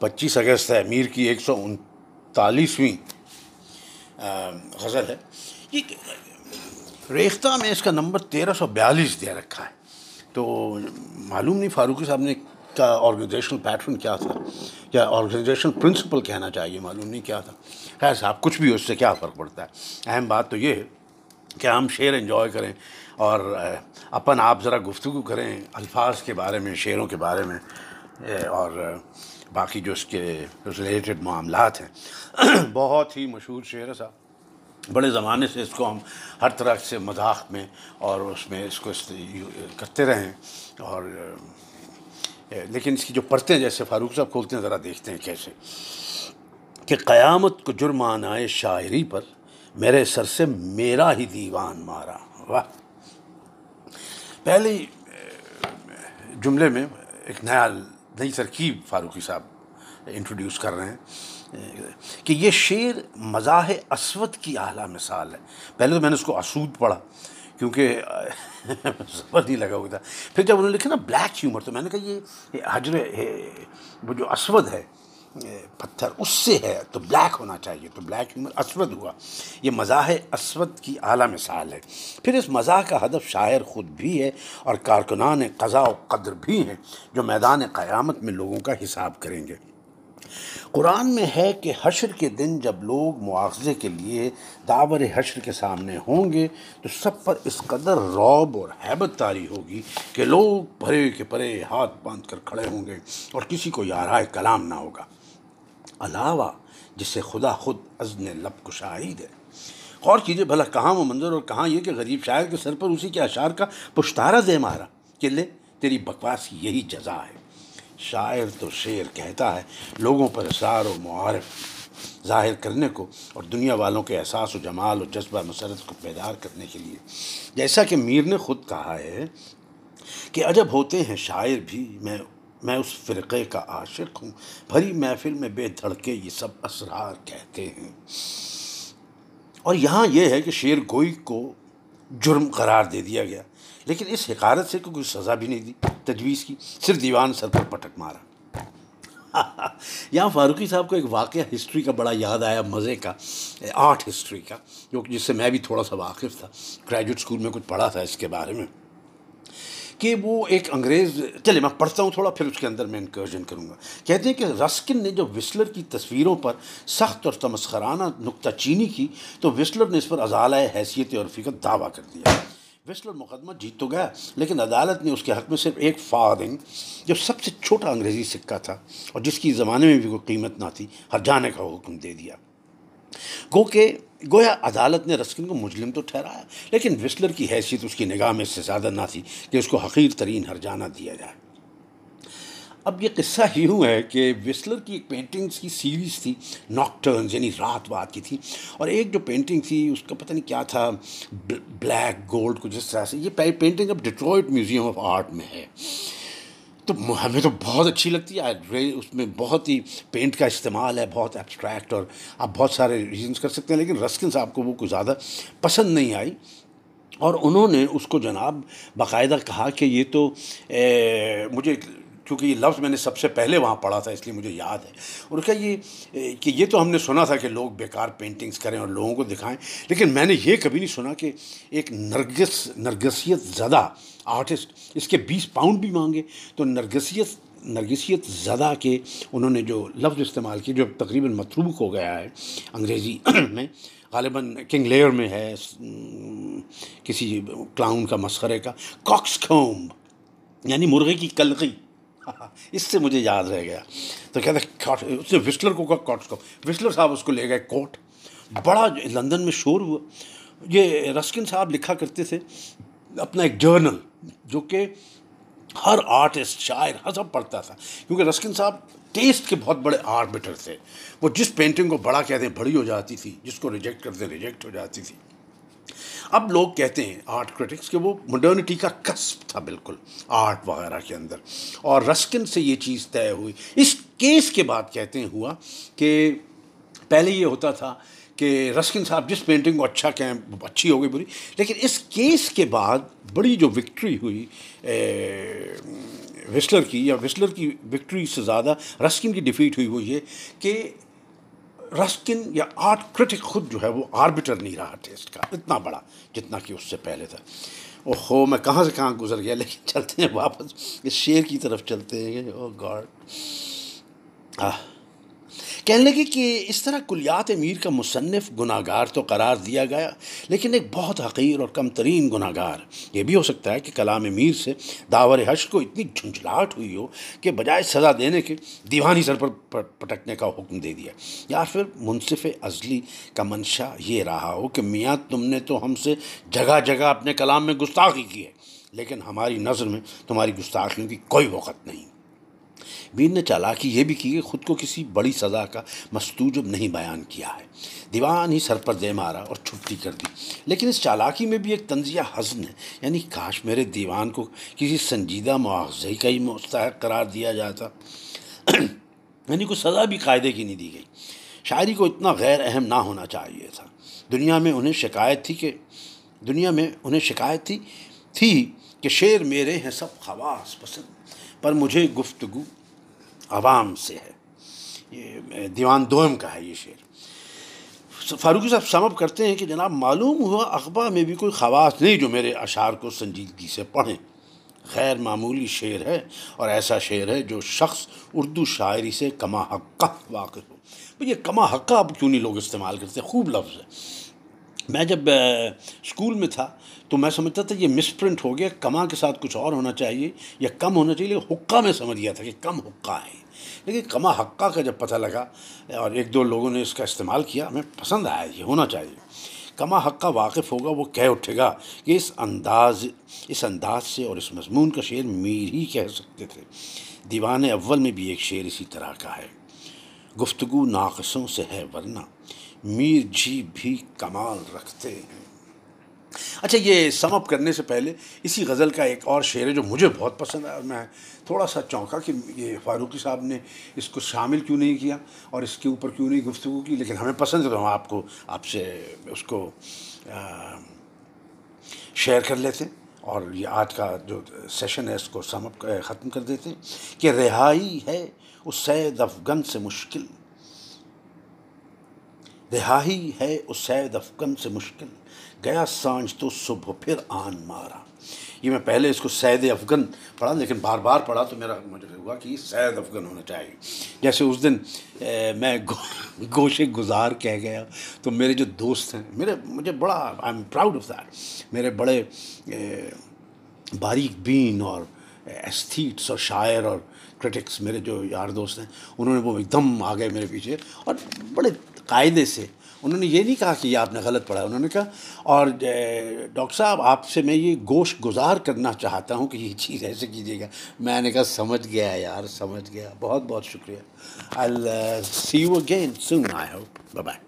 پچیس اگست ہے، امیر کی ایک سو انتالیسویں غزل ہے۔ یہ ریختہ میں اس کا نمبر تیرہ سو بیالیس دیا رکھا ہے۔ تو معلوم نہیں، فاروقی صاحب نے کا آرگنائزیشنل پیٹرن کیا تھا؟ یا آرگنائزیشن پرنسپل کہنا چاہیے، معلوم نہیں کیا تھا۔ خیر صاحب، کچھ بھی اس سے کیا فرق پڑتا ہے؟ اہم بات تو یہ ہے کہ ہم شعر انجوائے کریں اور اپن آپ ذرا گفتگو کریں الفاظ کے بارے میں، شعروں کے بارے میں اور باقی جو اس کے ریلیٹڈ معاملات ہیں، بہت ہی مشہور شعر صاحب۔ بڑے زمانے سے اس کو ہم ہر طرح سے مذاق میں اور اس میں اس کو کرتے رہیں اور، لیکن اس کی جو پرتیں جیسے فاروق صاحب کھولتے ہیں، ذرا دیکھتے ہیں کیسے۔ کہ قیامت کو جرمان آئے شاعری پر میرے سر سے میرا ہی دیوان مارا۔ واہ۔ پہلے جملے میں ایک نیا نئی ترکیب فاروقی صاحب انٹروڈیوس کر رہے ہیں، کہ یہ شعر مزاح اسود کی اعلیٰ مثال ہے۔ پہلے تو میں نے اس کو اسود پڑھا، کیونکہ زبر نہیں لگا ہوا تھا پھر جب انہوں نے لکھا نا بلیک ہیومر، تو میں نے کہا یہ حجر وہ جو اسود ہے پتھر، اس سے ہے، تو بلیک ہونا چاہیے، تو بلیک ہیومر اسود ہوا۔ یہ مزاح اسود کی اعلیٰ مثال ہے۔ پھر اس مزاح کا ہدف شاعر خود بھی ہے اور کارکنان قضاء و قدر بھی ہیں جو میدان قیامت میں لوگوں کا حساب کریں گے۔ قرآن میں ہے کہ حشر کے دن جب لوگ مواخذے کے لیے دعور حشر کے سامنے ہوں گے، تو سب پر اس قدر روب اور حیبت تاری ہوگی کہ لوگ پرے کے پرے ہاتھ باندھ کر کھڑے ہوں گے اور کسی کو یارائے کلام نہ ہوگا۔ علاوہ جسے خدا خود ازن لب کو شاہد ہے۔ غور کیجیے بھلا کہاں وہ منظر اور کہاں یہ کہ غریب شاعر کے سر پر اسی کے اشعار کا پشتارہ دے مارا۔ کہ لے، تیری بکواس یہی جزا ہے۔ شاعر تو شعر کہتا ہے، لوگوں پر اثار و معارف ظاہر کرنے کو اور دنیا والوں کے احساس و جمال و جذبہ مسرت کو بیدار کرنے کے لیے۔ جیسا کہ میر نے خود کہا ہے کہ عجب ہوتے ہیں شاعر بھی، میں میں اس فرقے کا عاشق ہوں، بھری محفل میں بے دھڑکے یہ سب اسرار کہتے ہیں۔ اور یہاں یہ ہے کہ شعر گوئی کو جرم قرار دے دیا گیا، لیکن اس حقارت سے کوئی سزا بھی نہیں دی، تجویز کی، صرف دیوان سر پر پٹک مارا۔ یہاں فاروقی صاحب کو ایک واقعہ ہسٹری کا بڑا یاد آیا، مزے کا آرٹ ہسٹری کا، جو جس سے میں بھی تھوڑا سا واقف تھا گریجویٹ اسکول میں کچھ پڑھا تھا اس کے بارے میں۔ کہ وہ ایک انگریز، چلے میں پڑھتا ہوں تھوڑا، پھر اس کے اندر میں انکرجن کروں گا۔ کہتے ہیں کہ رسکن نے جو وسلر کی تصویروں پر سخت اور تمسخرانہ نکتہ چینی کی، تو وسلر نے اس پر ازالہ حیثیت اور فکر دعویٰ کر دیا۔ وسلر مقدمہ جیت تو گیا، لیکن عدالت نے اس کے حق میں صرف ایک فارنگ جو سب سے چھوٹا انگریزی سکہ تھا، اور جس کی زمانے میں بھی کوئی قیمت نہ تھی، ہر جانے کا حکم دے دیا۔ گو کہ گویا عدالت نے رسکن کو مجرم تو ٹھہرایا، لیکن وسلر کی حیثیت اس کی نگاہ میں اس سے زیادہ نہ تھی کہ اس کو حقیر ترین ہرجانہ دیا جائے۔ اب یہ قصہ یوں ہے کہ وسلر کی ایک پینٹنگز کی سیریز تھی ناکٹرنز یعنی رات بات کی تھی، اور ایک جو پینٹنگ تھی، اس کا پتہ نہیں کیا تھا بلیک گولڈ کو جس طرح سے، یہ پینٹنگ اب ڈیٹروئٹ میوزیم آف آرٹ میں ہے۔ تو ہمیں تو بہت اچھی لگتی ہے۔ اس میں بہت ہی پینٹ کا استعمال ہے، بہت ایبسٹریکٹ اور آپ بہت سارے ریزنس کر سکتے ہیں، لیکن رسکن صاحب کو وہ کوئی زیادہ پسند نہیں آئی۔ اور انہوں نے اس کو جناب باقاعدہ کہا کہ یہ تو مجھے کیونکہ یہ لفظ میں نے سب سے پہلے وہاں پڑھا تھا، اس لیے مجھے یاد ہے۔ اور کیا یہ، کہ یہ تو ہم نے سنا تھا کہ لوگ بیکار پینٹنگز کریں اور لوگوں کو دکھائیں، لیکن میں نے یہ کبھی نہیں سنا کہ ایک نرگس، نرگسیت زدہ آرٹسٹ اس کے بیس پاؤنڈ بھی مانگے۔ تو نرگسیت نرگسیت زدہ کے انہوں نے جو لفظ استعمال کیے جو تقریباً متروک ہو گیا ہے انگریزی میں، غالباً کنگ لیئر میں ہے، کسی کلاؤن کا مسخرے کا کاکس کھوم یعنی مرغے کی کلقی اس سے مجھے یاد رہ گیا۔ تو کہتے اس نے وسلر کو کہا کاٹس کو. وسلر صاحب اس کو لے گئے کوٹ بڑا لندن میں شور ہوا۔ یہ رسکن صاحب لکھا کرتے تھے اپنا ایک جرنل جو کہ ہر آرٹسٹ، شاعر، ہر سب پڑھتا تھا۔ کیونکہ رسکن صاحب ٹیسٹ کے بہت بڑے آربٹر تھے۔ وہ جس پینٹنگ کو بڑا کہتے ہیں، بڑی ہو جاتی تھی، جس کو ریجیکٹ کرتے ریجیکٹ ہو جاتی تھی۔ اب لوگ کہتے ہیں آرٹ کرٹکس کہ وہ مڈرنٹی کا قصب تھا بالکل آرٹ وغیرہ کے اندر۔ اور رسکن سے یہ چیز طے ہوئی۔ اس کیس کے بعد کہتے ہیں، ہوا کہ پہلے یہ ہوتا تھا کہ رسکن صاحب، جس پینٹنگ کو اچھا کہیں، اچھی ہو گئی بری، لیکن اس کیس کے بعد بڑی جو وکٹری ہوئی وسلر کی، یا وسلر کی وکٹری سے زیادہ رسکن کی ڈیفیٹ ہوئی، وہ یہ کہ رسکن یا آرٹ کرٹک خود جو ہے وہ آربٹر نہیں رہا ٹیسٹ کا، اتنا بڑا جتنا کہ اس سے پہلے تھا۔ او ہو میں کہاں سے کہاں گزر گیا، لیکن چلتے ہیں واپس، اس شیر کی طرف چلتے ہیں۔ oh oh God ah. کہنے لگے کہ اس طرح کلیات امیر کا مصنف گناہ گار تو قرار دیا گیا، لیکن ایک بہت حقیر اور کم ترین گناہ گار یہ بھی ہو سکتا ہے کہ کلام امیر سے داور حش کو اتنی جھنجھلاہٹ ہوئی ہو کہ بجائے سزا دینے کے دیوانی سر پر پٹکنے کا حکم دے دیا۔ یا پھر منصف ازلی کا منشا یہ رہا ہو کہ میاں تم نے تو ہم سے جگہ جگہ اپنے کلام میں گستاخی کی ہے، لیکن ہماری نظر میں تمہاری گستاخیوں کی کوئی وقت نہیں۔ میر نے چالاکی یہ بھی کی کہ خود کو کسی بڑی سزا کا مستوجب نہیں بیان کیا ہے۔ دیوان ہی سر پر دے مارا اور چھٹی کر دی۔ لیکن اس چالاکی میں بھی ایک تنزیہ حزن ہے۔ یعنی کاش میرے دیوان کو کسی سنجیدہ معاوضے کا ہی مستحق قرار دیا جاتا۔ یعنی کوئی سزا بھی قاعدے کی نہیں دی گئی۔ شاعری کو اتنا غیر اہم نہ ہونا چاہیے تھا۔ دنیا میں انہیں شکایت تھی کہ دنیا میں انہیں شکایت تھی تھی کہ شعر میرے ہیں سب خواص پسند۔ پر مجھے گفتگو عوام سے ہے۔ یہ دیوان دوم کا ہے یہ شعر۔ فاروقی صاحب سمپ کرتے ہیں کہ جناب معلوم ہوا اخبار میں بھی کوئی خواص نہیں جو میرے اشعار کو سنجیدگی سے پڑھیں۔ غیر معمولی شعر ہے اور ایسا شعر ہے جو شخص اردو شاعری سے کما حقہ واقف ہو۔ یہ کما حقہ اب کیوں نہیں لوگ استعمال کرتے؟ خوب لفظ ہے۔ میں جب اسکول میں تھا تو میں سمجھتا تھا یہ مس پرنٹ ہو گیا کما کے ساتھ کچھ اور ہونا چاہیے، یا کم ہونا چاہیے، لیکن حقہ میں سمجھ گیا تھا کہ کم حقہ ہے۔ لیکن کما حقہ کا جب پتہ لگا اور ایک دو لوگوں نے اس کا استعمال کیا، ہمیں پسند آیا، یہ ہونا چاہیے۔ کما حقہ واقف ہوگا، وہ کہہ اٹھے گا کہ اس انداز اس انداز سے اور اس مضمون کا شعر میر ہی کہہ سکتے تھے۔ دیوان اول میں بھی ایک شعر اسی طرح کا ہے۔ گفتگو ناقصوں سے ہے، ورنہ میر جی بھی کمال رکھتے ہیں۔ اچھا یہ سم اپ کرنے سے پہلے اسی غزل کا ایک اور شعر ہے جو مجھے بہت پسند ہے اور میں تھوڑا سا چونکا کہ یہ فاروقی صاحب نے اس کو شامل کیوں نہیں کیا اور اس کے اوپر کیوں نہیں گفتگو کی، لیکن ہمیں پسند ہے تو ہم آپ کو، آپ سے اس کو شیئر کر لیتے ہیں۔ اور یہ آج کا جو سیشن ہے، اس کو سم اپ ختم کر دیتے ہیں کہ رہائی ہے، اس سید افغن سے مشکل۔ رہائی ہے اس سید افغن سے مشکل۔ گیا سانج تو صبح، پھر آن مارا۔ یہ میں پہلے اس کو سید افغن پڑھا، لیکن بار بار پڑھا تو میرا مجھے ہوا کہ یہ سید افغن ہونا چاہیے۔ جیسے اس دن میں گوشے گزار کہہ گیا۔ تو میرے جو دوست ہیں، میرے، مجھے بڑا I am proud of that میرے بڑے باریک بین اور ایستھیٹس اور شاعر اور کرٹکس میرے جو یار دوست ہیں، انہوں نے وہ ایک دم آ گئے میرے پیچھے اور بڑے قاعدے سے۔ انہوں نے یہ نہیں کہا کہ یہ آپ نے غلط پڑھا انہوں نے کہا، اور ڈاکٹر صاحب، آپ سے میں یہ گوشت گزار کرنا چاہتا ہوں کہ یہ چیز ایسے کیجیے گا۔ میں نے کہا، سمجھ گیا یار، سمجھ گیا۔ بہت بہت شکریہ۔ I see you again soon I hope bye